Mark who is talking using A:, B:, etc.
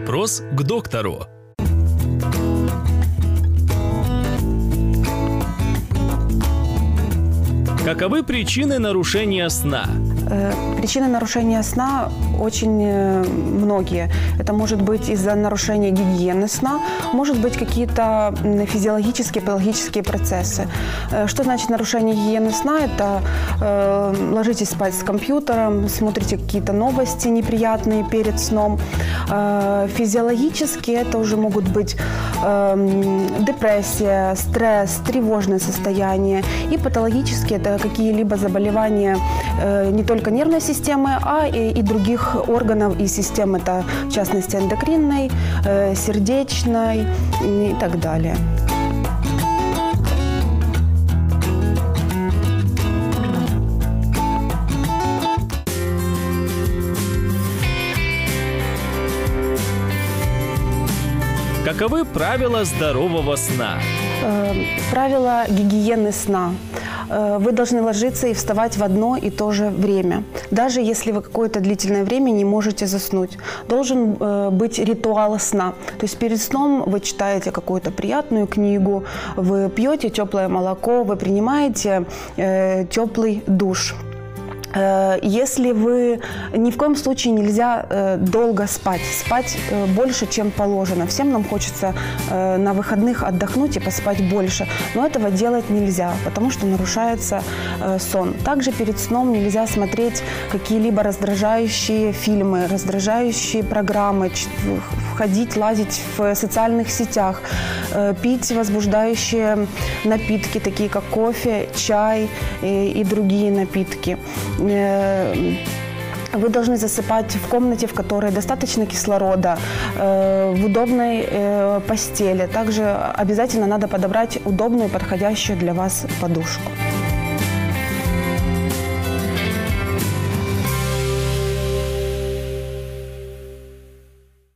A: Вопрос к доктору. Каковы причины нарушения сна?
B: Э, Причины нарушения сна очень э, многие. Это может быть из-за нарушения гигиены сна, может быть какие-то физиологические, патологические процессы. Э, Что значит нарушение гигиены сна? Это э, ложитесь спать с компьютером, смотрите какие-то новости неприятные перед сном. Э, Физиологически это уже могут быть эм, депрессия, стресс, тревожное состояние. И патологически это какие-либо заболевания э, не только нервной системы, а и, и других органов и систем. Это в частности эндокринной, э, сердечной и так далее.
A: Каковы правила здорового сна?
B: Э, Правила гигиены сна. Э, Вы должны ложиться и вставать в одно и то же время. Даже если вы какое-то длительное время не можете заснуть. Должен э, быть ритуал сна. То есть перед сном вы читаете какую-то приятную книгу, вы пьете теплое молоко, вы принимаете э, теплый душ. Э, Если вы ни в коем случае нельзя э, долго спать, спать э, больше, чем положено. Всем нам хочется на выходных отдохнуть и поспать больше, но этого делать нельзя, потому что нарушается сон. Также перед сном нельзя смотреть какие-либо раздражающие фильмы, раздражающие программы, входить, лазить в социальных сетях, пить возбуждающие напитки, такие как кофе, чай и другие напитки. Э, Вы должны засыпать в комнате, в которой достаточно кислорода, э, в удобной э, постели. Также обязательно надо подобрать удобную, подходящую для вас подушку.